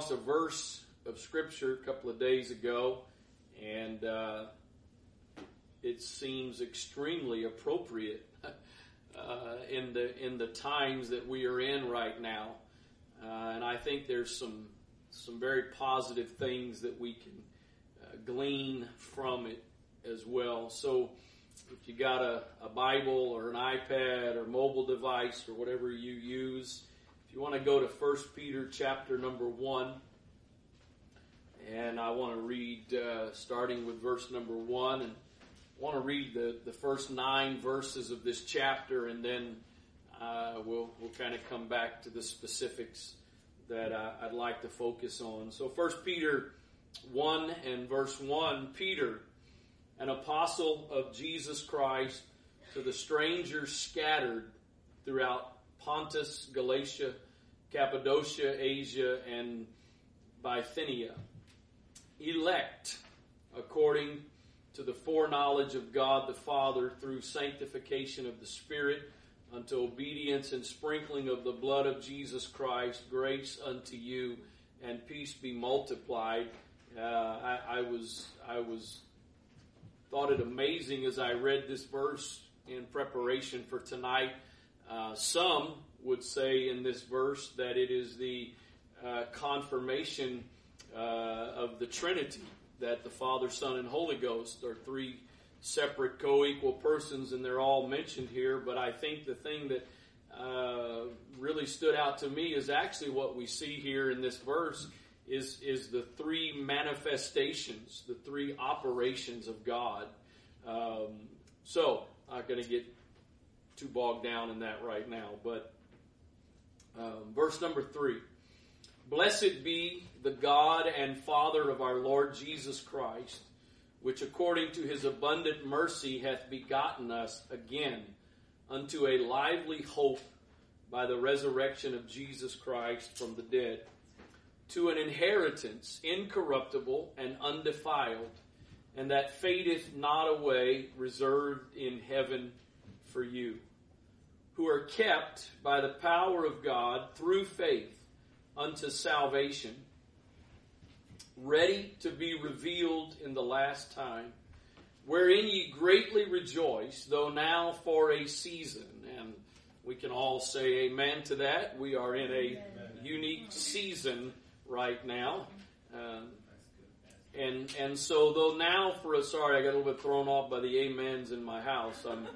across a verse of Scripture a couple of days ago, and uh, it seems extremely appropriate uh, in the in the times that we are in right now. Uh, and I think there's some some very positive things that we can uh, glean from it as well. So, if you got a, a Bible or an iPad or mobile device or whatever you use, if you want to go to 1 Peter chapter number 1, and I want to read uh, starting with verse number 1, and I want to read the, the first nine verses of this chapter, and then uh, we'll, we'll kind of come back to the specifics that uh, I'd like to focus on. So 1 Peter 1 and verse 1, Peter, an apostle of Jesus Christ, to the strangers scattered throughout Pontus, Galatia, Cappadocia, Asia, and Bithynia. Elect according to the foreknowledge of God the Father through sanctification of the Spirit unto obedience and sprinkling of the blood of Jesus Christ, grace unto you and peace be multiplied. Uh, I, I was I was thought it amazing as I read this verse in preparation for tonight. Uh, some would say in this verse that it is the uh, confirmation uh, of the Trinity, that the Father, Son, and Holy Ghost are three separate co-equal persons, and they're all mentioned here. But I think the thing that uh, really stood out to me is actually what we see here in this verse is is the three manifestations, the three operations of God. Um, so I'm not going to get too bogged down in that right now, but um, verse number three. Blessed be the God and Father of our Lord Jesus Christ which according to his abundant mercy hath begotten us again unto a lively hope by the resurrection of Jesus Christ from the dead, to an inheritance incorruptible and undefiled, and that fadeth not away, reserved in heaven for you, who are kept by the power of God through faith unto salvation ready to be revealed in the last time, wherein ye greatly rejoice, though now for a season. And we can all say amen to that. We are in a amen. unique season right now. Um, and so though now for a sorry I got a little bit thrown off by the amens in my house. I'm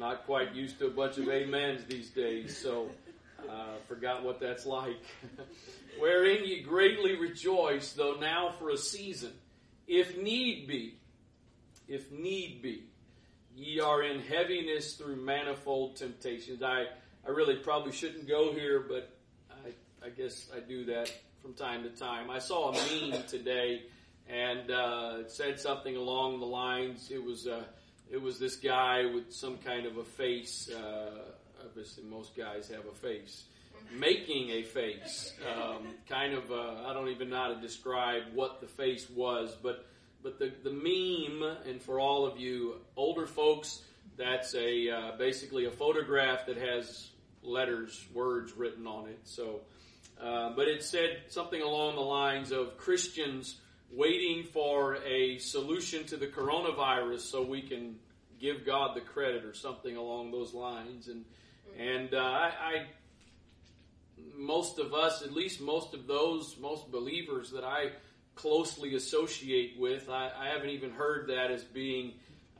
not quite used to a bunch of amens these days, so uh, forgot what that's like. wherein ye greatly rejoice, though now for a season, if need be, if need be, ye are in heaviness through manifold temptations. I, I really probably shouldn't go here, but I, I guess I do that from time to time. I saw a meme today, and uh, said something along the lines. It was uh, it was this guy with some kind of a face. Uh, obviously, most guys have a face making a face. Um, kind of, uh, I don't even know how to describe what the face was, but but the the meme, and for all of you older folks, that's a uh, basically a photograph that has letters, words written on it. So, uh, but it said something along the lines of Christians waiting for a solution to the coronavirus so we can give God the credit, or something along those lines. And and uh, I, I most of us, at least most of those, most believers that I closely associate with, I, I haven't even heard that as being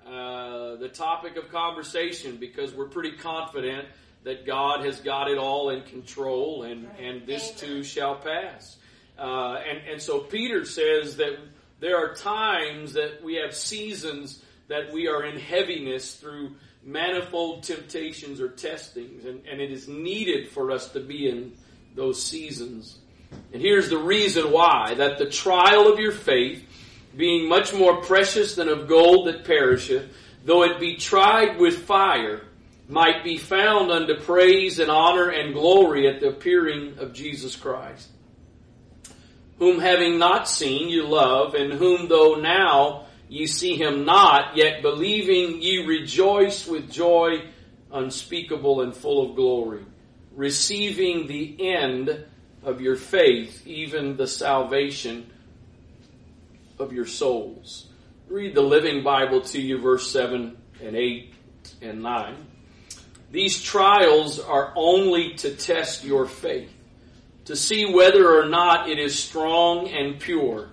uh, the topic of conversation because we're pretty confident that God has got it all in control and, and this too shall pass. Uh, and, and so Peter says that there are times that we have seasons that we are in heaviness through manifold temptations or testings, and, and it is needed for us to be in those seasons. And here's the reason why that the trial of your faith, being much more precious than of gold that perisheth, though it be tried with fire, might be found unto praise and honor and glory at the appearing of Jesus Christ. Whom having not seen you love, and whom though now ye see him not, yet believing ye rejoice with joy unspeakable and full of glory, receiving the end of your faith, even the salvation of your souls. Read the Living Bible to you, verse 7 and 8 and 9. These trials are only to test your faith, to see whether or not it is strong and pure.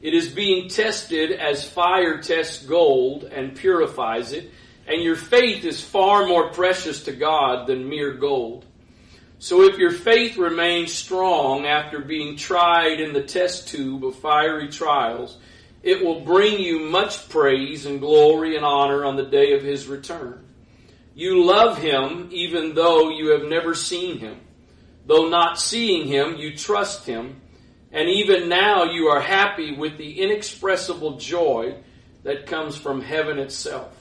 It is being tested as fire tests gold and purifies it, and your faith is far more precious to God than mere gold. So if your faith remains strong after being tried in the test tube of fiery trials, it will bring you much praise and glory and honor on the day of his return. You love him even though you have never seen him. Though not seeing him, you trust him. And even now you are happy with the inexpressible joy that comes from heaven itself.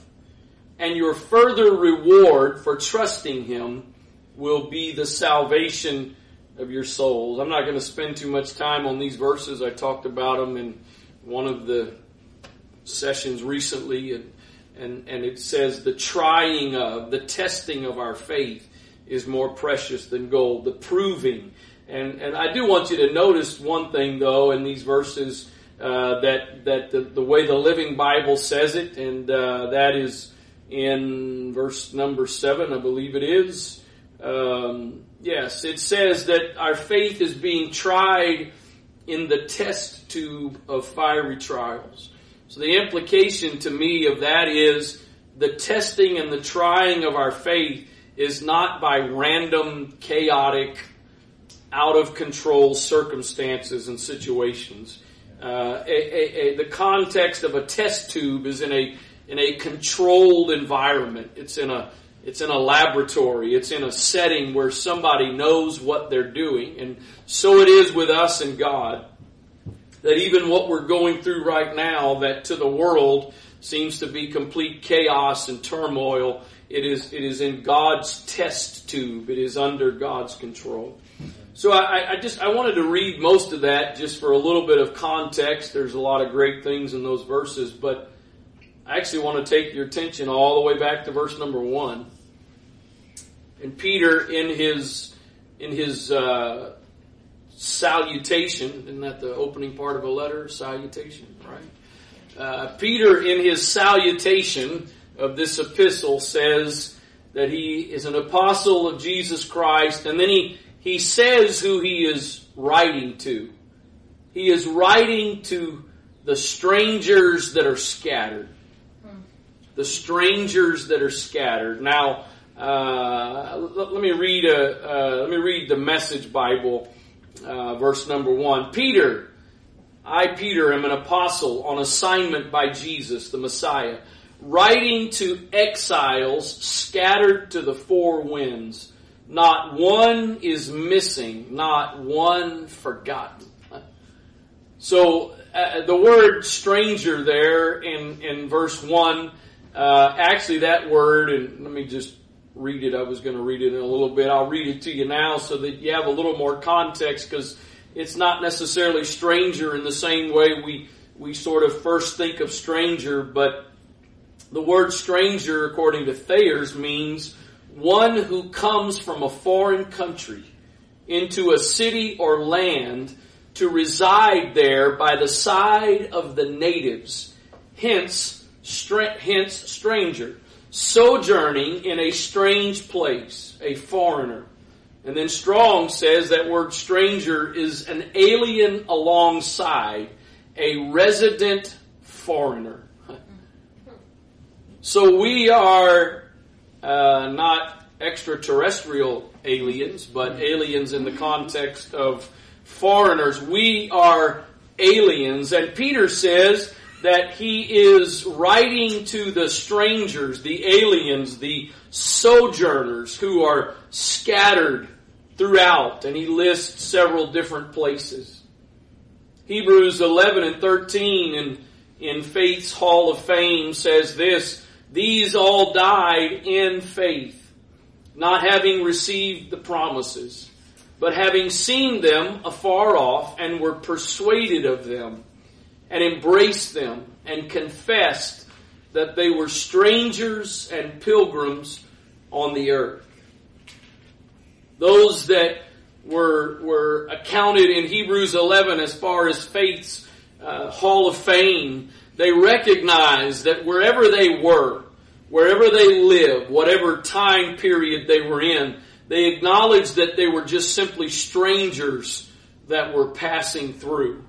And your further reward for trusting him will be the salvation of your souls. I'm not going to spend too much time on these verses. I talked about them in one of the sessions recently and and, and it says the trying of, the testing of our faith is more precious than gold, the proving. And, and I do want you to notice one thing though in these verses, uh, that, that the, the way the Living Bible says it, and, uh, that is in verse number seven, I believe it is. Um, yes, it says that our faith is being tried in the test tube of fiery trials. So the implication to me of that is the testing and the trying of our faith is not by random, chaotic, out of control circumstances and situations. Uh, a, a, a, the context of a test tube is in a in a controlled environment. It's in a it's in a laboratory. It's in a setting where somebody knows what they're doing. And so it is with us and God. That even what we're going through right now, that to the world seems to be complete chaos and turmoil, it is, it is in God's test tube. It is under God's control. So I, I just, I wanted to read most of that just for a little bit of context. There's a lot of great things in those verses, but I actually want to take your attention all the way back to verse number one. And Peter, in his in his uh, salutation, isn't that the opening part of a letter? Salutation, right? Uh, Peter, in his salutation of this epistle, says that he is an apostle of Jesus Christ, and then he he says who he is writing to. He is writing to the strangers that are scattered. The strangers that are scattered. Now, uh, let, let, me read a, uh, let me read the Message Bible, uh, verse number one. Peter, I Peter am an apostle on assignment by Jesus, the Messiah, writing to exiles scattered to the four winds. Not one is missing, not one forgotten. So uh, the word stranger there in in verse one, uh, actually that word, and let me just read it. I was going to read it in a little bit. I'll read it to you now so that you have a little more context because it's not necessarily stranger in the same way we, we sort of first think of stranger, but the word stranger, according to Thayer's, means one who comes from a foreign country into a city or land to reside there by the side of the natives. Hence, hence stranger sojourning in a strange place, a foreigner. And then Strong says that word stranger is an alien alongside, a resident foreigner. So we are uh, not extraterrestrial aliens, but aliens in the context of foreigners. We are aliens. And Peter says that he is writing to the strangers, the aliens, the sojourners who are scattered throughout, and he lists several different places. Hebrews 11 and 13 in, in Faith's Hall of Fame says this, These all died in faith, not having received the promises, but having seen them afar off and were persuaded of them and embraced them and confessed that they were strangers and pilgrims on the earth. Those that were, were accounted in Hebrews 11 as far as faith's uh, hall of fame, they recognized that wherever they were, wherever they lived, whatever time period they were in, they acknowledged that they were just simply strangers that were passing through.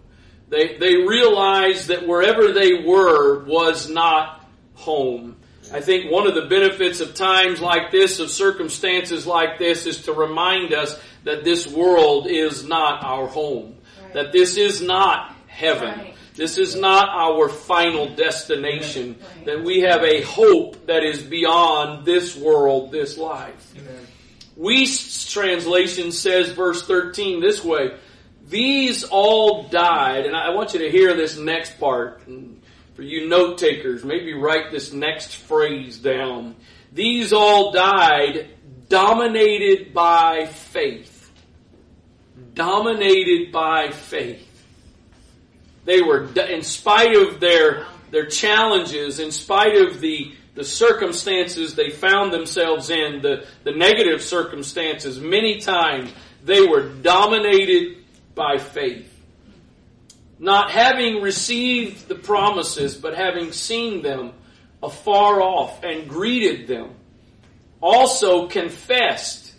They, they realized that wherever they were was not home. I think one of the benefits of times like this, of circumstances like this, is to remind us that this world is not our home. Right. That this is not heaven. Right. This is not our final destination. That we have a hope that is beyond this world, this life. Amen. Translation says verse 13 this way, these all died, and I want you to hear this next part. For you note takers, maybe write this next phrase down. These all died dominated by faith. Dominated by faith. They were, in spite of their, their challenges, in spite of the, the circumstances they found themselves in, the, the negative circumstances, many times they were dominated by faith not having received the promises, but having seen them afar off and greeted them, also confessed.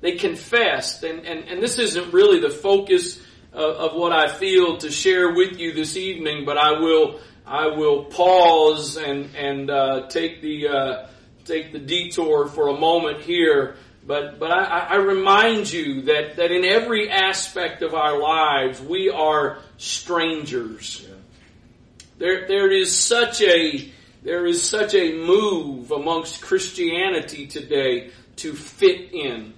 They confessed, and, and, and this isn't really the focus of, what I feel to share with you this evening, but I will I will pause and and uh, take the uh, take the detour for a moment here but, but I, I, remind you that, that in every aspect of our lives, we are strangers. There, there is such a, there is such a move amongst Christianity today to fit in.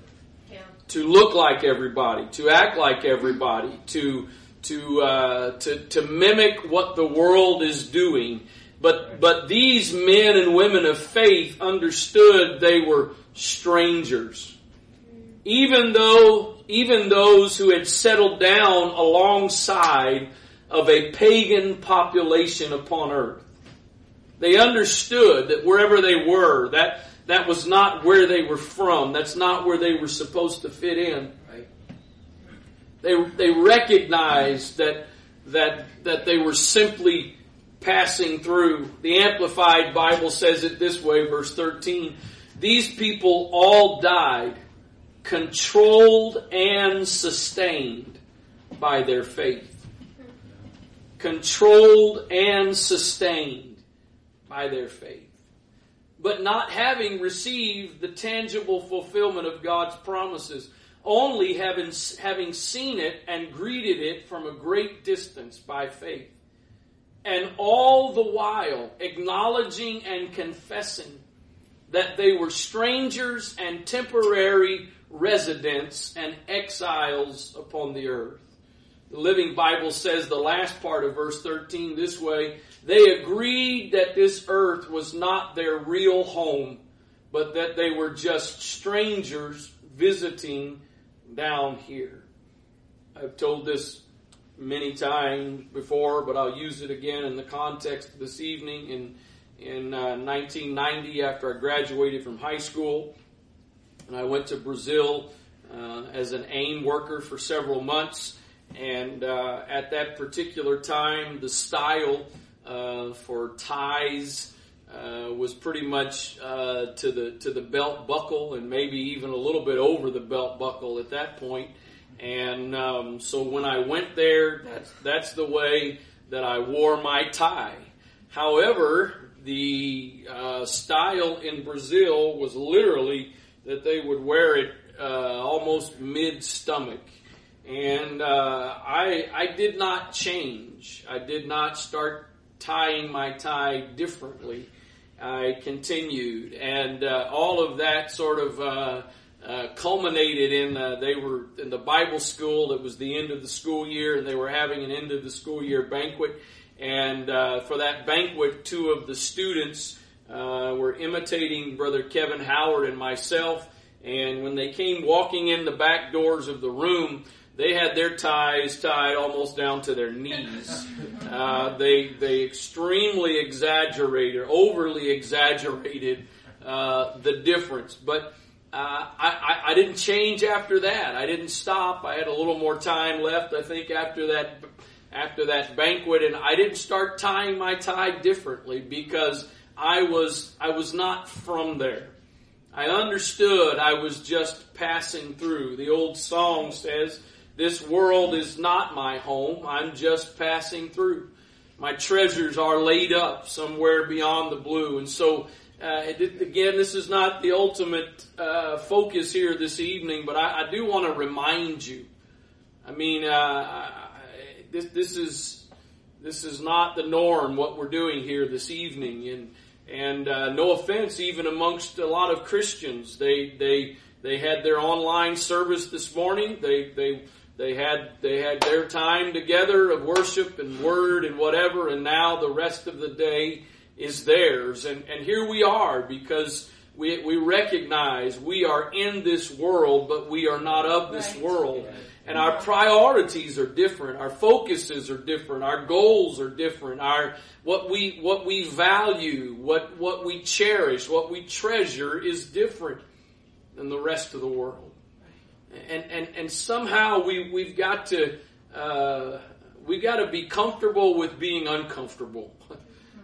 To look like everybody, to act like everybody, to, to, uh, to, to mimic what the world is doing. But, but these men and women of faith understood they were strangers. Even though, even those who had settled down alongside of a pagan population upon earth. They understood that wherever they were, that, that was not where they were from. That's not where they were supposed to fit in. Right? They, they recognized that, that, that they were simply passing through. The Amplified Bible says it this way, verse 13. These people all died, controlled and sustained by their faith. Controlled and sustained by their faith. But not having received the tangible fulfillment of God's promises, only having, having seen it and greeted it from a great distance by faith. And all the while acknowledging and confessing that they were strangers and temporary residents and exiles upon the earth. The Living Bible says the last part of verse 13 this way They agreed that this earth was not their real home, but that they were just strangers visiting down here. I've told this many times before, but I'll use it again in the context of this evening. In in uh, 1990 after I graduated from high school. And I went to Brazil uh, as an AIM worker for several months. And uh, at that particular time, the style uh, for ties uh, was pretty much uh, to the to the belt buckle, and maybe even a little bit over the belt buckle at that point. And um, so when I went there, that's that's the way that I wore my tie. However, the uh, style in Brazil was literally that they would wear it uh, almost mid stomach. And uh, I, I did not change. I did not start tying my tie differently. I continued, and uh, all of that sort of uh, uh, culminated in they were in the Bible school. It was the end of the school year, and they were having an end of the school year banquet and uh, for that banquet, two of the students uh, were imitating Brother Kevin Howard and myself. And when they came walking in the back doors of the room, they had their ties tied almost down to their knees. Uh, they they extremely exaggerated, overly exaggerated uh, the difference. But uh, I, I, I didn't change after that. I didn't stop. I had a little more time left, I think, after that after that banquet, and I didn't start tying my tie differently because I was I was not from there. I understood I was just passing through. The old song says, "This world is not my home. I'm just passing through. My treasures are laid up somewhere beyond the blue." And so uh, again, this is not the ultimate uh, focus here this evening, but I, I do want to remind you. I mean, uh, this, this is this is not the norm. What we're doing here this evening, and and uh, no offense, even amongst a lot of Christians, they they they had their online service this morning. They they they had they had their time together of worship and word and whatever, and now the rest of the day is theirs. And, and here we are because we, we recognize we are in this world, but we are not of this right. world. And our priorities are different. Our focuses are different. Our goals are different. Our, what we, what we value, what, what we cherish, what we treasure is different than the rest of the world. And, and, and somehow we, we've got to, uh, we got to be comfortable with being uncomfortable.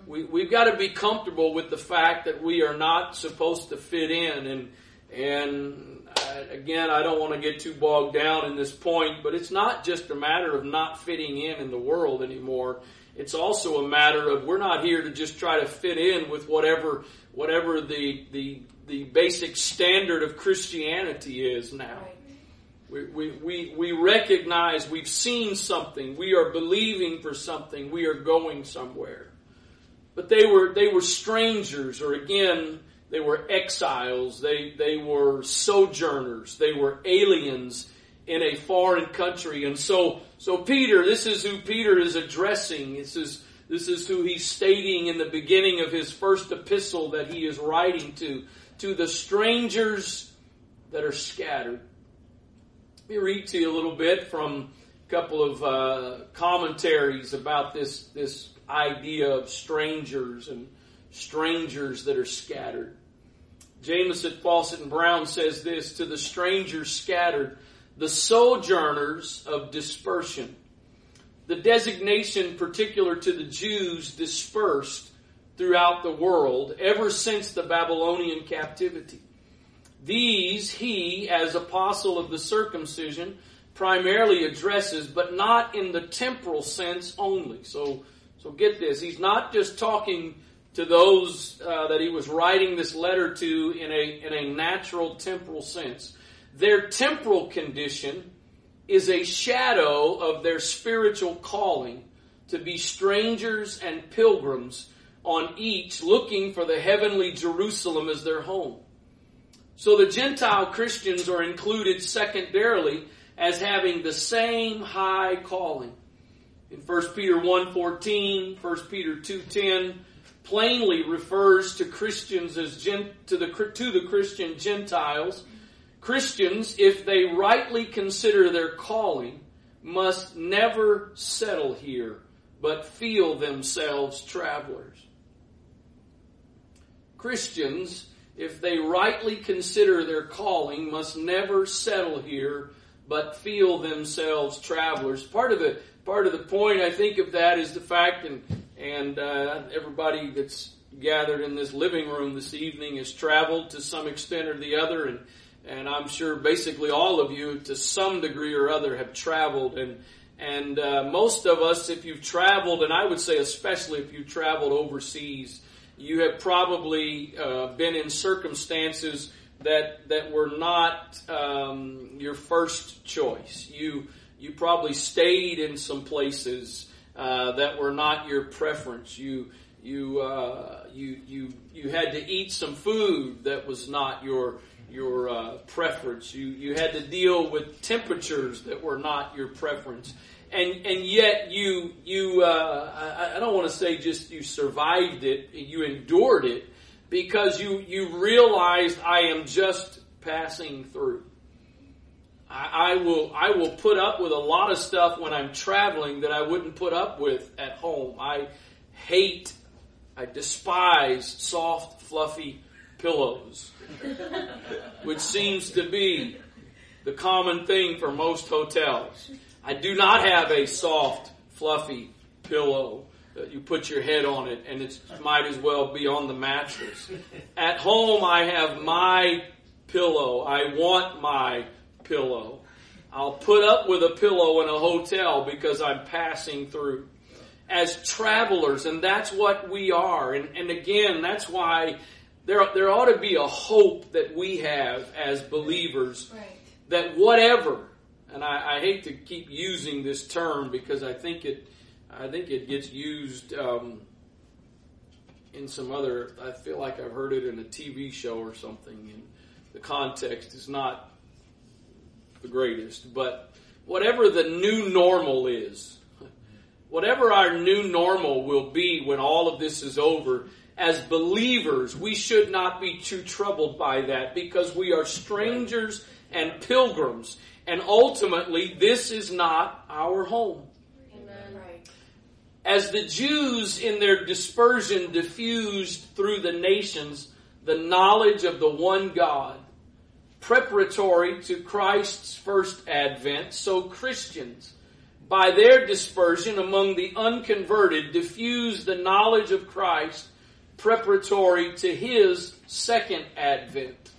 we, we've got to be comfortable with the fact that we are not supposed to fit in. And, and uh, again, I don't want to get too bogged down in this point, but it's not just a matter of not fitting in in the world anymore. It's also a matter of we're not here to just try to fit in with whatever whatever the the the basic standard of Christianity is now. We, we, we, recognize we've seen something. We are believing for something. We are going somewhere. But they were, they were strangers, or again, they were exiles. They, they were sojourners. They were aliens in a foreign country. And so, so Peter, this is who Peter is addressing. This is, this is who he's stating in the beginning of his first epistle that he is writing to, to the strangers that are scattered. Me read to you a little bit from a couple of uh, commentaries about this, this idea of strangers and strangers that are scattered. Jamieson, Fausset, and Brown says this to the strangers scattered, the sojourners of dispersion. The designation particular to the Jews dispersed throughout the world ever since the Babylonian captivity. These he, as apostle of the circumcision, primarily addresses, but not in the temporal sense only. So so get this. He's not just talking to those uh, that he was writing this letter to in a, in a natural temporal sense. Their temporal condition is a shadow of their spiritual calling to be strangers and pilgrims on each looking for the heavenly Jerusalem as their home. So the Gentile Christians are included secondarily as having the same high calling in 1 Peter 1.14, 1 Peter 2.10, plainly refers to Christians as gen, to the to the Christian Gentiles. Christians, if they rightly consider their calling, must never settle here, but feel themselves travelers. Christians, if they rightly consider their calling, must never settle here, but feel themselves travelers. Part of the part of the point I think of that is the fact, and and uh, everybody that's gathered in this living room this evening has traveled to some extent or the other, and and I'm sure basically all of you to some degree or other have traveled, and and uh, most of us, if you've traveled, and I would say especially if you've traveled overseas, you have probably uh, been in circumstances that that were not um, your first choice. You you probably stayed in some places uh, that were not your preference. You you uh, you you you had to eat some food that was not your your uh, preference. You you had to deal with temperatures that were not your preference, and and yet you you uh, I, I don't want to say just you survived it, you endured it because you you realized I am just passing through. I, I will I will put up with a lot of stuff when I'm traveling that I wouldn't put up with at home. I hate, I despise soft, fluffy pillows. which seems to be the common thing for most hotels. I do not have a soft, fluffy pillow that you put your head on it and it might as well be on the mattress. At home, I have my pillow. I want my pillow. I'll put up with a pillow in a hotel because I'm passing through. As travelers, and that's what we are. And, and again, that's why there, there ought to be a hope that we have as believers right. that whatever, and I, I, hate to keep using this term because I think it, I think it gets used um, in some other. I feel like I've heard it in a TV show or something, and the context is not the greatest. But whatever the new normal is, whatever our new normal will be when all of this is over, as believers, we should not be too troubled by that because we are strangers and pilgrims. And ultimately, this is not our home. As the Jews in their dispersion diffused through the nations the knowledge of the one God, preparatory to Christ's first advent, so Christians, by their dispersion among the unconverted, diffuse the knowledge of Christ preparatory to his second advent.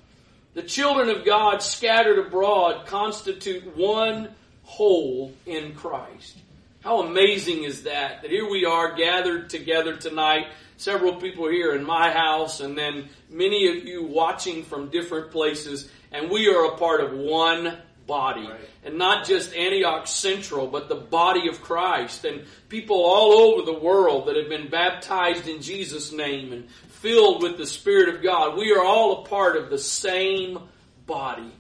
The children of God scattered abroad constitute one whole in Christ. How amazing is that? That here we are gathered together tonight, several people here in my house, and then many of you watching from different places, and we are a part of one body. Right. And not just Antioch Central, but the body of Christ. And people all over the world that have been baptized in Jesus' name and filled with the Spirit of God. We are all a part of the same body.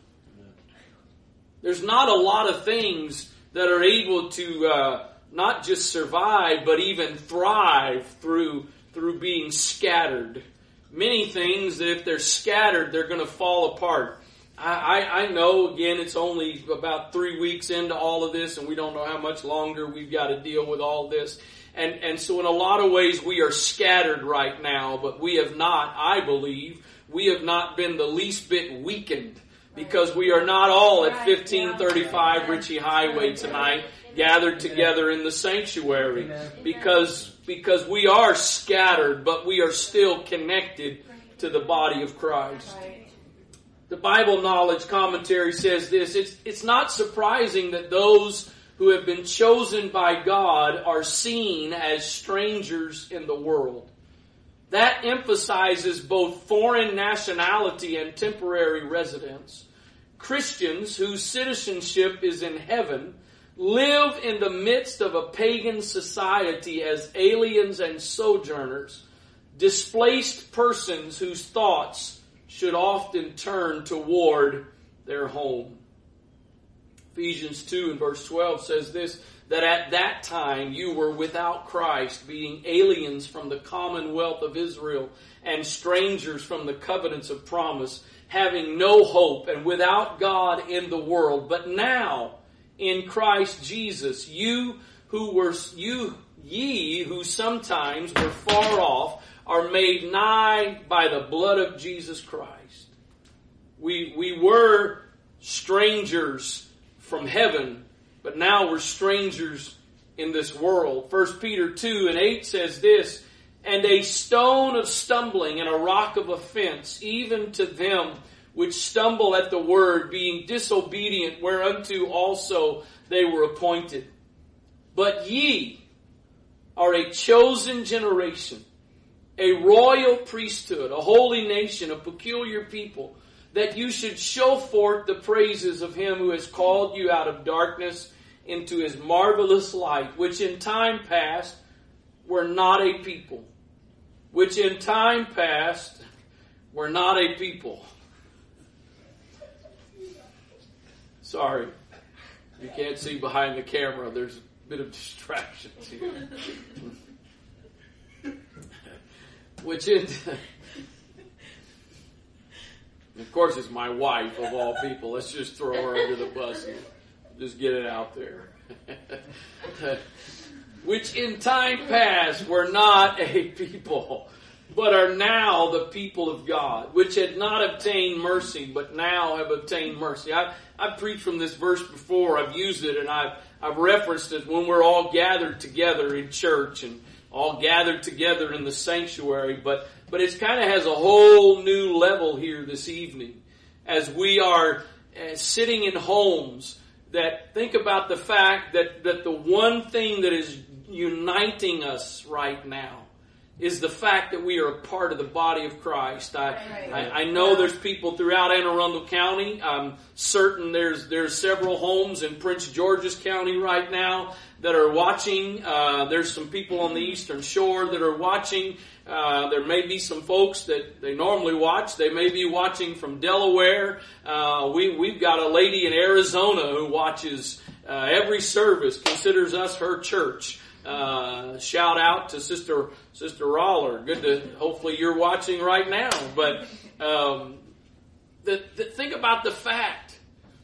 There's not a lot of things that are able to uh, not just survive, but even thrive through through being scattered. Many things that if they're scattered, they're going to fall apart. I, I, know, again, it's only about three weeks into all of this, and we don't know how much longer we've got to deal with all this. And, and so in a lot of ways, we are scattered right now, but we have not, I believe, we have not been the least bit weakened because we are not all at 1535 Ritchie Highway tonight gathered together in the sanctuary because, because we are scattered, but we are still connected to the body of Christ. The Bible Knowledge Commentary says this it's, it's not surprising that those who have been chosen by God are seen as strangers in the world. That emphasizes both foreign nationality and temporary residence. Christians whose citizenship is in heaven live in the midst of a pagan society as aliens and sojourners, displaced persons whose thoughts should often turn toward their home. Ephesians 2 and verse 12 says this, that at that time you were without Christ, being aliens from the commonwealth of Israel and strangers from the covenants of promise, having no hope and without God in the world. But now, in Christ Jesus, you who were, you, ye who sometimes were far off, are made nigh by the blood of Jesus Christ. We, we were strangers from heaven, but now we're strangers in this world. 1 Peter 2 and 8 says this, and a stone of stumbling and a rock of offense, even to them which stumble at the word, being disobedient, whereunto also they were appointed. But ye are a chosen generation, a royal priesthood, a holy nation, a peculiar people, that you should show forth the praises of him who has called you out of darkness into his marvelous light, which in time past were not a people, which in time past were not a people. Sorry, you can't see behind the camera. There's a bit of distractions here. Which in of course, it's my wife of all people. Let's just throw her under the bus and just get it out there. Which in time past were not a people. but are now the people of God, which had not obtained mercy, but now have obtained mercy. I, I've preached from this verse before. I've used it and I've, I've referenced it when we're all gathered together in church and all gathered together in the sanctuary, but, but it kind of has a whole new level here this evening. As we are uh, sitting in homes that think about the fact that, that the one thing that is uniting us right now is the fact that we are a part of the body of Christ. I, right. I, I, know there's people throughout Anne Arundel County. I'm certain there's there's several homes in Prince George's County right now that are watching. Uh, there's some people on the Eastern Shore that are watching. Uh, there may be some folks that they normally watch. They may be watching from Delaware. Uh, we we've got a lady in Arizona who watches uh, every service, considers us her church. Uh, shout out to Sister Sister Roller. Good to hopefully you're watching right now. But um, the, the, think about the fact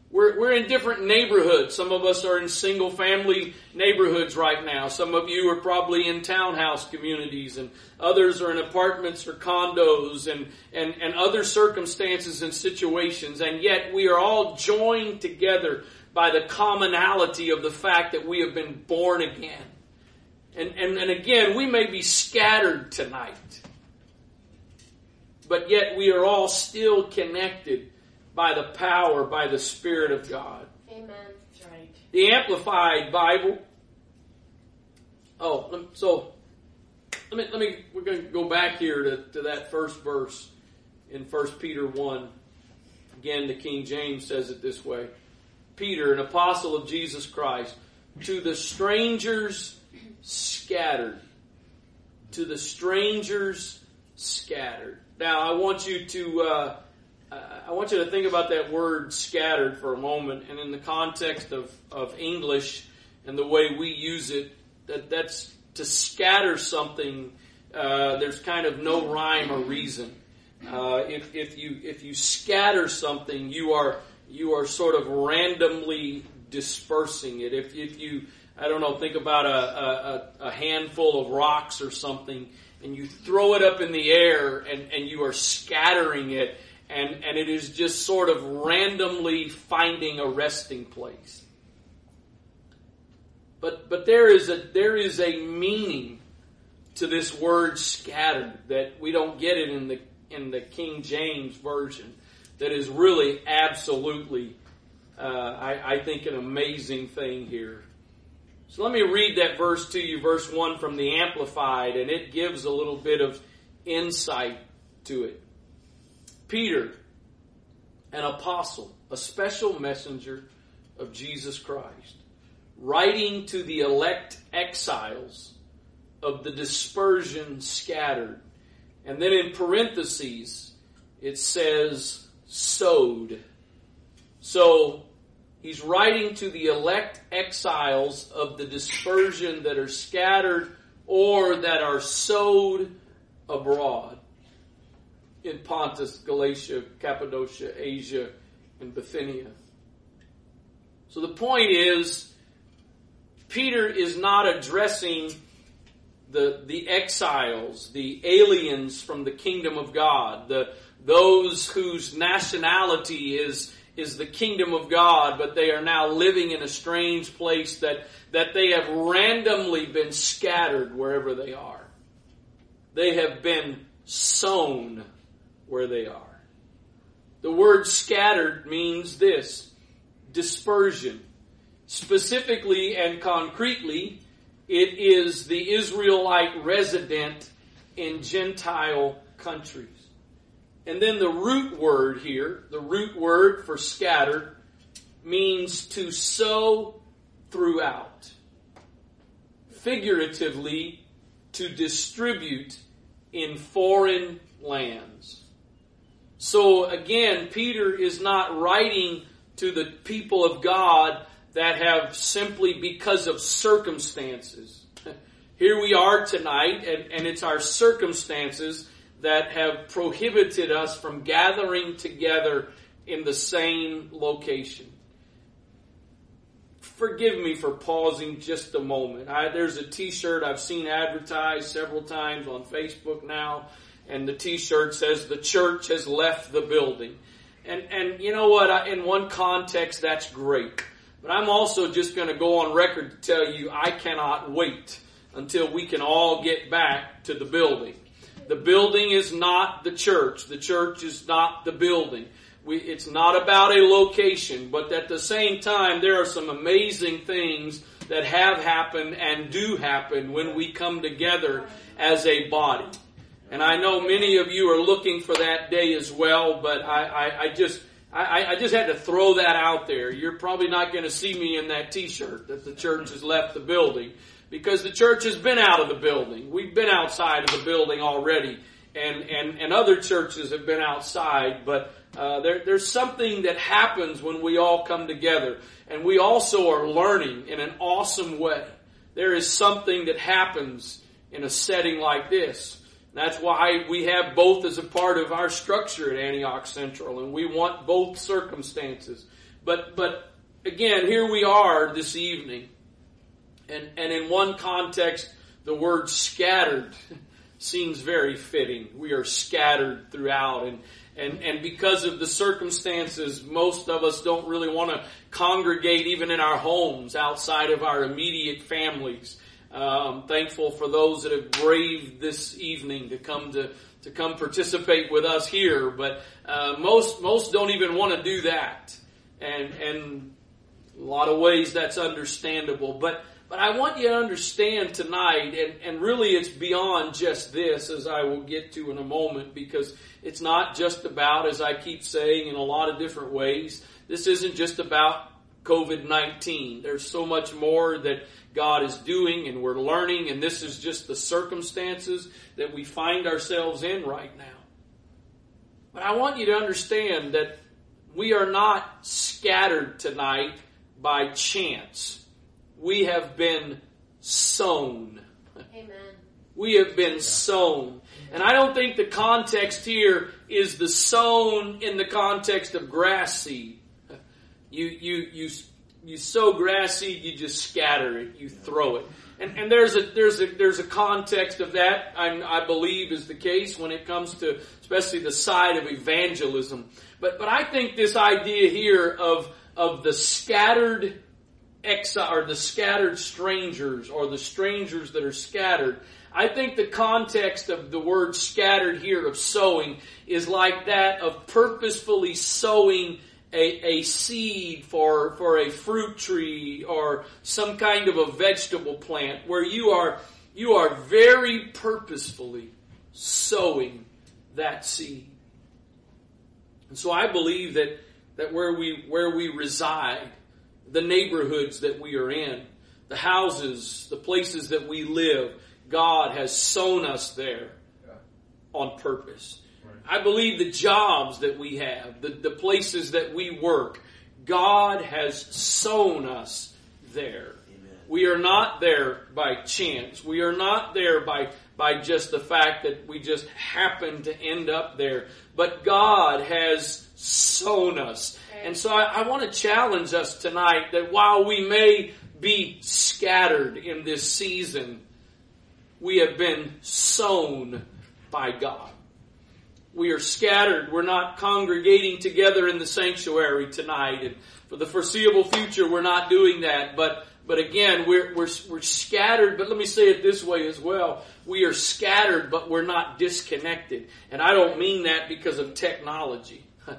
we're we're in different neighborhoods. Some of us are in single family neighborhoods right now. Some of you are probably in townhouse communities, and others are in apartments or condos, and and and other circumstances and situations. And yet we are all joined together by the commonality of the fact that we have been born again and, and, and again, we may be scattered tonight, but yet we are all still connected by the power, by the Spirit of God. Amen. That's right. The Amplified Bible. Oh, so let me let me we're going to go back here to, to that first verse in 1 Peter 1. Again, the King James says it this way. Peter, an apostle of Jesus Christ, to the strangers scattered. To the strangers scattered. Now, I want you to uh, I want you to think about that word scattered for a moment, and in the context of, of English and the way we use it, that that's to scatter something. Uh, there's kind of no rhyme or reason. Uh, if, if you if you scatter something, you are you are sort of randomly dispersing it. If if you I don't know, think about a, a, a, handful of rocks or something, and you throw it up in the air and, and you are scattering it, and, and it is just sort of randomly finding a resting place. But, but there is a, there is a meaning to this word scattered that we don't get it in the, in the King James version that is really absolutely, uh, I, I think, an amazing thing here. So let me read that verse to you, verse 1 from the Amplified, and it gives a little bit of insight to it. Peter, an apostle, a special messenger of Jesus Christ, writing to the elect exiles of the dispersion scattered. And then in parentheses, it says sowed. So He's writing to the elect exiles of the dispersion that are scattered or that are sowed abroad in Pontus, Galatia, Cappadocia, Asia, and Bithynia. So the point is, Peter is not addressing the, the exiles, the aliens from the kingdom of God, the, those whose nationality is is the kingdom of God, but they are now living in a strange place that, that they have randomly been scattered wherever they are. They have been sown where they are. The word scattered means this dispersion. Specifically and concretely, it is the Israelite resident in Gentile countries. And then the root word here, the root word for scattered, means to sow throughout. Figuratively, to distribute in foreign lands. So again, Peter is not writing to the people of God that have simply because of circumstances. Here we are tonight, and, and it's our circumstances that have prohibited us from gathering together in the same location. Forgive me for pausing just a moment. I, there's a t-shirt I've seen advertised several times on Facebook now, and the T-shirt says the church has left the building. And and you know what? I, in one context, that's great. But I'm also just going to go on record to tell you I cannot wait until we can all get back to the building. The building is not the church. The church is not the building. We, it's not about a location, but at the same time, there are some amazing things that have happened and do happen when we come together as a body. And I know many of you are looking for that day as well, but I, I, I just, I, I, just had to throw that out there. You're probably not going to see me in that t-shirt that the church has left the building because the church has been out of the building. We've been outside of the building already and, and, and other churches have been outside, but uh, there, there's something that happens when we all come together. And we also are learning in an awesome way. There is something that happens in a setting like this. That's why we have both as a part of our structure at Antioch Central, and we want both circumstances. But, but again, here we are this evening, and, and in one context, the word scattered seems very fitting. We are scattered throughout, and, and, and because of the circumstances, most of us don't really want to congregate even in our homes outside of our immediate families. I'm thankful for those that have braved this evening to come to, to come participate with us here, but uh, most most don't even want to do that, and and a lot of ways that's understandable. But but I want you to understand tonight, and, and really it's beyond just this, as I will get to in a moment, because it's not just about, as I keep saying in a lot of different ways, this isn't just about COVID 19. There's so much more that God is doing and we're learning, and this is just the circumstances that we find ourselves in right now. But I want you to understand that we are not scattered tonight by chance we have been sown. Amen. We have been sown. And I don't think the context here is the sown in the context of grass seed. You, you, you, you sow grass seed, you just scatter it, you throw it. And, and there's a, there's a, there's a context of that, I, I believe is the case when it comes to especially the side of evangelism. But, but I think this idea here of, of the scattered exile or the scattered strangers or the strangers that are scattered. I think the context of the word scattered here of sowing is like that of purposefully sowing a, a seed for, for a fruit tree or some kind of a vegetable plant where you are, you are very purposefully sowing that seed. And so I believe that, that where we, where we reside, the neighborhoods that we are in, the houses, the places that we live. God has sown us there on purpose. I believe the jobs that we have, the, the places that we work, God has sown us there. Amen. We are not there by chance. We are not there by, by just the fact that we just happen to end up there. But God has sown us. And so I, I want to challenge us tonight that while we may be scattered in this season, we have been sown by God. We are scattered. We're not congregating together in the sanctuary tonight. And for the foreseeable future, we're not doing that. But, but again, we're, we're, we're scattered. But let me say it this way as well. We are scattered, but we're not disconnected. And I don't mean that because of technology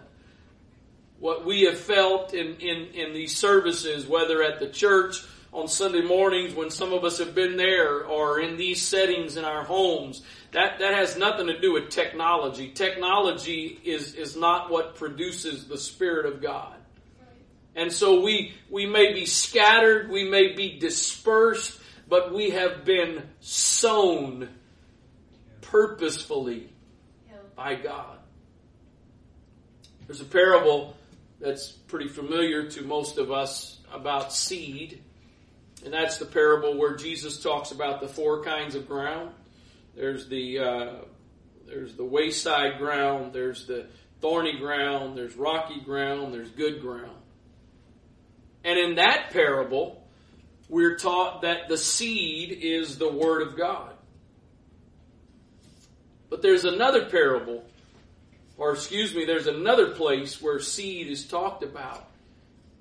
what we have felt in, in, in these services, whether at the church on Sunday mornings when some of us have been there or in these settings in our homes, that, that has nothing to do with technology. Technology is, is not what produces the Spirit of God. And so we, we may be scattered, we may be dispersed, but we have been sown purposefully by God. There's a parable that's pretty familiar to most of us about seed. And that's the parable where Jesus talks about the four kinds of ground. There's the, uh, there's the wayside ground, there's the thorny ground, there's rocky ground, there's good ground. And in that parable, we're taught that the seed is the Word of God. But there's another parable, or excuse me, there's another place where seed is talked about.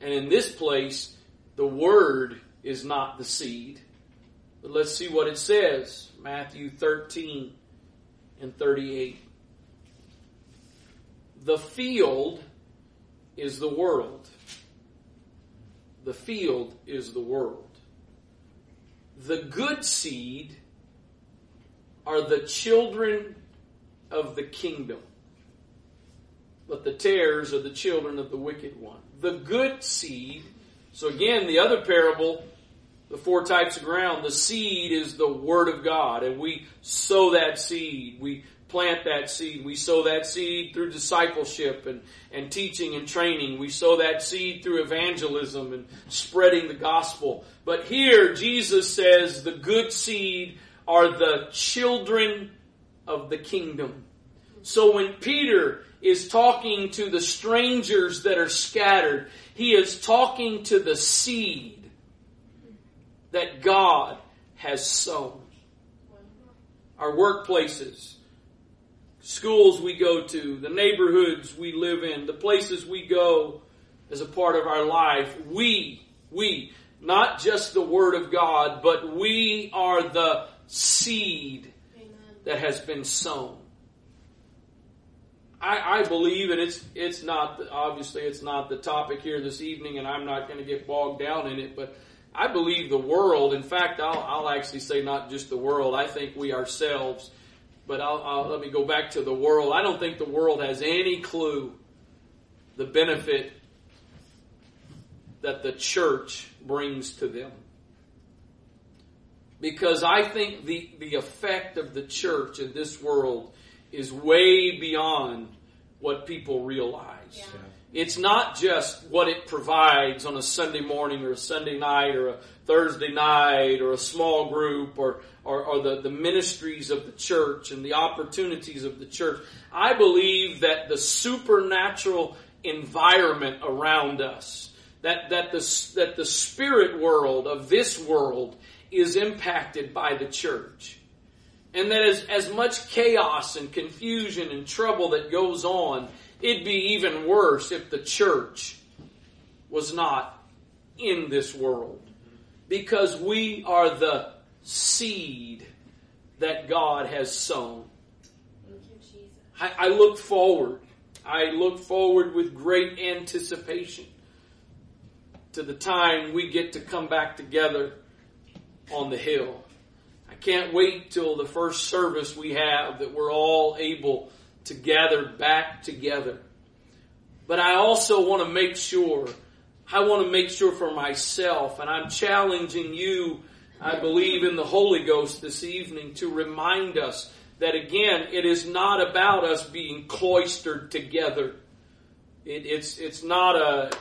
And in this place, the word is not the seed. But let's see what it says. Matthew 13 and 38. The field is the world. The field is the world. The good seed are the children of the kingdom, but the tares are the children of the wicked one. The good seed, so again, the other parable, the four types of ground, the seed is the Word of God, and we sow that seed. We plant that seed. We sow that seed through discipleship and, and teaching and training. We sow that seed through evangelism and spreading the gospel. But here, Jesus says the good seed are the children of the kingdom. So when Peter is talking to the strangers that are scattered, he is talking to the seed that God has sown. Our workplaces, schools we go to, the neighborhoods we live in, the places we go as a part of our life, we, we, not just the Word of God, but we are the seed Amen. that has been sown. I, I, believe, and it's it's not obviously it's not the topic here this evening, and I'm not going to get bogged down in it. But I believe the world. In fact, I'll, I'll actually say not just the world. I think we ourselves. But I'll, I'll, let me go back to the world. I don't think the world has any clue the benefit that the church brings to them because I think the, the effect of the church in this world is way beyond what people realize. Yeah. It's not just what it provides on a Sunday morning or a Sunday night or a Thursday night or a small group or, or, or the, the ministries of the church and the opportunities of the church. I believe that the supernatural environment around us, that, that, the, that the spirit world of this world is impacted by the church. And that as, as much chaos and confusion and trouble that goes on, it'd be even worse if the church was not in this world. Because we are the seed that God has sown. I, I look forward. I look forward with great anticipation to the time we get to come back together on the hill. I can't wait till the first service we have that we're all able to gather back together. But I also want to make sure, I want to make sure for myself, and I'm challenging you, I believe in the Holy Ghost this evening to remind us that again, it is not about us being cloistered together. It, it's, it's not a,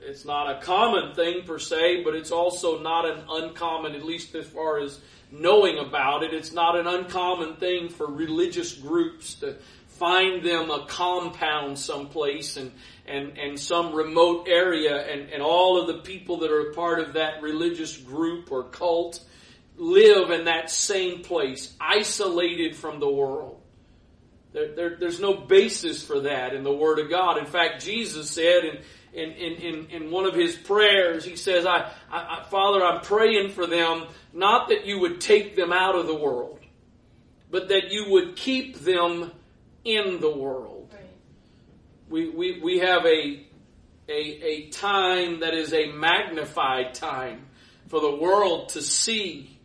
it's not a common thing per se, but it's also not an uncommon, at least as far as knowing about it. It's not an uncommon thing for religious groups to find them a compound someplace and, and, and some remote area and, and all of the people that are a part of that religious group or cult live in that same place, isolated from the world. There, there, there's no basis for that in the Word of God. In fact, Jesus said in in, in, in, one of his prayers, he says, I, I, Father, I'm praying for them, not that you would take them out of the world, but that you would keep them in the world. Right. We, we, we have a, a, a time that is a magnified time for the world to see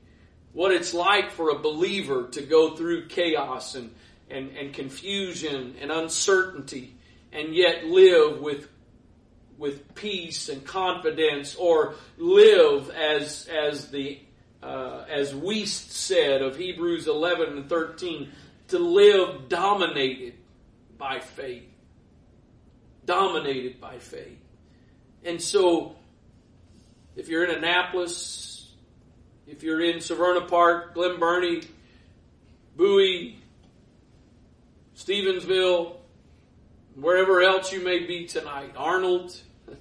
what it's like for a believer to go through chaos and, and, and confusion and uncertainty and yet live with with peace and confidence or live as, as the, uh, as Wuest said of Hebrews 11 and 13, to live dominated by faith. Dominated by faith. And so, if you're in Annapolis, if you're in Severna Park, Glen Burnie, Bowie, Stevensville, wherever else you may be tonight, Arnold,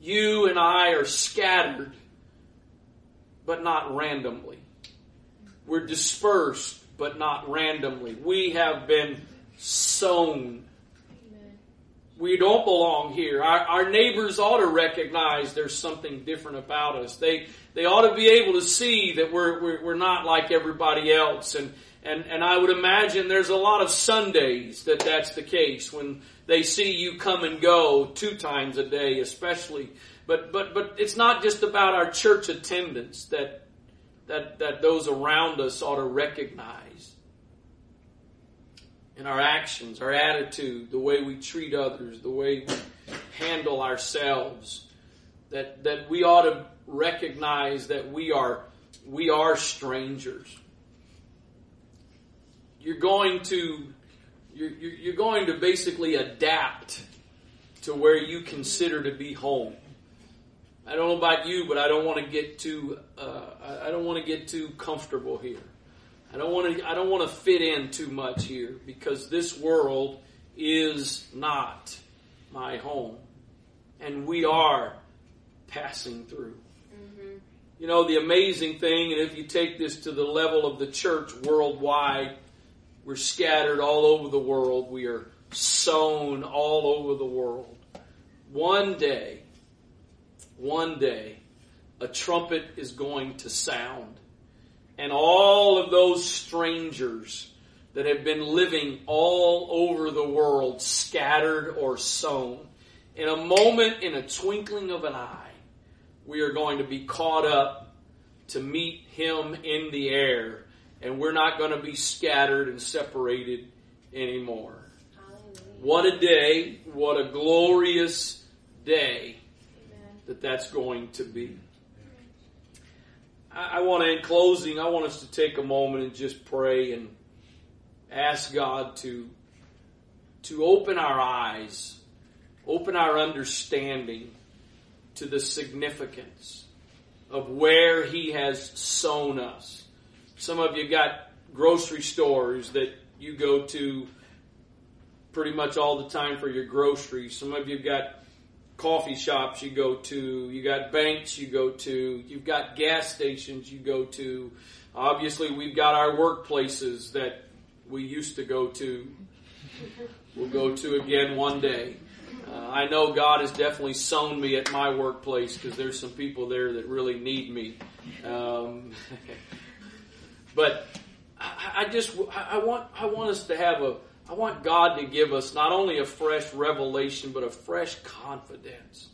you and I are scattered, but not randomly. We're dispersed, but not randomly. We have been sown. We don't belong here. Our, our neighbors ought to recognize there's something different about us. They they ought to be able to see that we're we're, we're not like everybody else. And and and I would imagine there's a lot of Sundays that that's the case when they see you come and go two times a day, especially. But but but it's not just about our church attendance that that that those around us ought to recognize. In our actions, our attitude, the way we treat others, the way we handle ourselves, that that we ought to recognize that we are we are strangers. You're going to you're, you're going to basically adapt to where you consider to be home. I don't know about you, but I don't want to get too uh, I don't want to get too comfortable here. I don't want to I don't want to fit in too much here because this world is not my home, and we are passing through. Mm-hmm. You know the amazing thing, and if you take this to the level of the church worldwide, we're scattered all over the world. We are sown all over the world. One day, one day, a trumpet is going to sound. And all of those strangers that have been living all over the world, scattered or sown, in a moment, in a twinkling of an eye, we are going to be caught up to meet Him in the air. And we're not going to be scattered and separated anymore. What a day. What a glorious day that that's going to be. I, want to, in closing, I want us to take a moment and just pray and ask God to, to open our eyes, open our understanding to the significance of where He has sown us. Some of you got grocery stores that you go to pretty much all the time for your groceries. Some of you got coffee shops you go to, you got banks you go to, you've got gas stations you go to. Obviously, we've got our workplaces that we used to go to. We'll go to again one day. Uh, I know God has definitely sown me at my workplace because there's some people there that really need me. Um, but I, I just I want I want us to have a I want God to give us not only a fresh revelation, but a fresh confidence.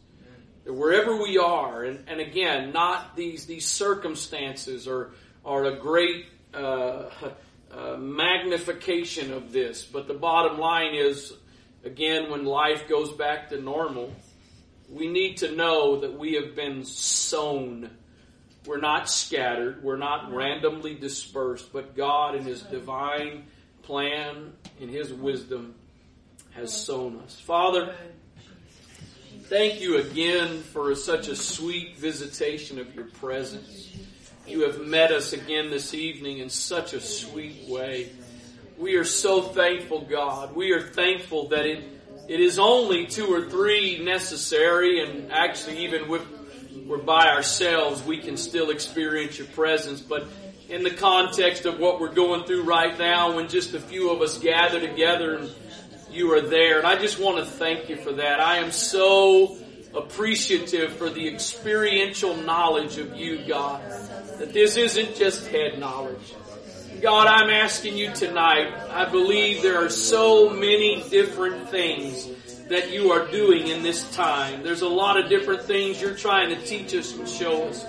That wherever we are, and, and again, not these, these circumstances are, are a great uh, uh, magnification of this, but the bottom line is, again, when life goes back to normal, we need to know that we have been sown. We're not scattered. We're not randomly dispersed, but God in His divine plan, in His wisdom, has sown us. Father, thank you again for such a sweet visitation of your presence. You have met us again this evening in such a sweet way. We are so thankful, God. We are thankful that it, it is only two or three necessary, and actually, even if we're by ourselves, we can still experience your presence. But in the context of what we're going through right now when just a few of us gather together and you are there. And I just want to thank you for that. I am so appreciative for the experiential knowledge of you, God, that this isn't just head knowledge. God, I'm asking you tonight, I believe there are so many different things that you are doing in this time. There's a lot of different things you're trying to teach us and show us.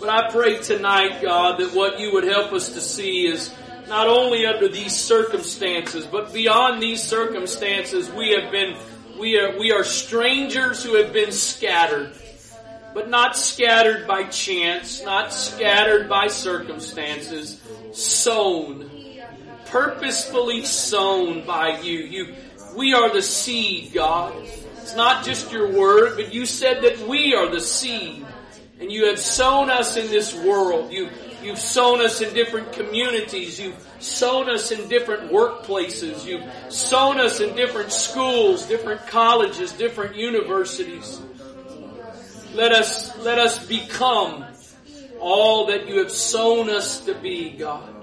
But I pray tonight, God, that what you would help us to see is not only under these circumstances, but beyond these circumstances, we have been, we are, we are strangers who have been scattered. But not scattered by chance, not scattered by circumstances, sown, purposefully sown by you. You, we are the seed, God. It's not just your word, but you said that we are the seed. And you have sown us in this world. You, you've sown us in different communities. You've sown us in different workplaces. You've sown us in different schools, different colleges, different universities. Let us, let us become all that you have sown us to be, God.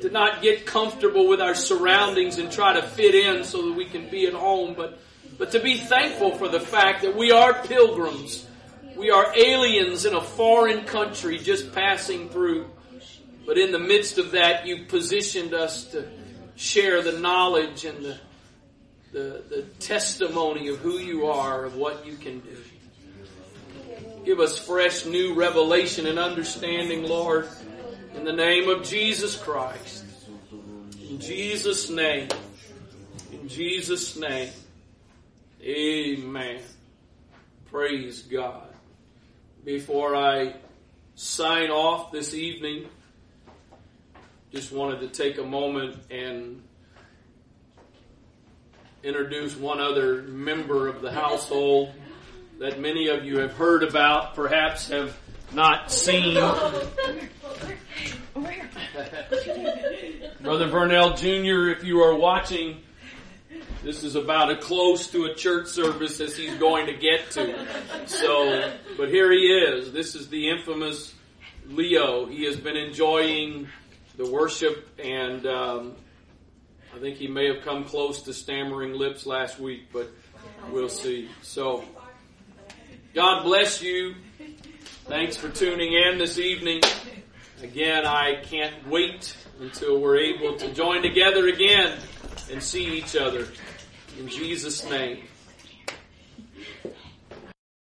to not get comfortable with our surroundings and try to fit in so that we can be at home, but, but to be thankful for the fact that we are pilgrims. We are aliens in a foreign country just passing through. But in the midst of that, you've positioned us to share the knowledge and the, the, the testimony of who you are, of what you can do. Give us fresh new revelation and understanding, Lord, in the name of Jesus Christ. In Jesus' name. In Jesus' name. Amen. Praise God. Before I sign off this evening, just wanted to take a moment and introduce one other member of the household that many of you have heard about, perhaps have not seen. Brother Vernell Jr., if you are watching, this is about as close to a church service as he's going to get to. So, but here he is. This is the infamous Leo. He has been enjoying the worship and um, I think he may have come close to stammering lips last week, but we'll see. So, God bless you. Thanks for tuning in this evening. Again, I can't wait until we're able to join together again and see each other. In Jesus' name.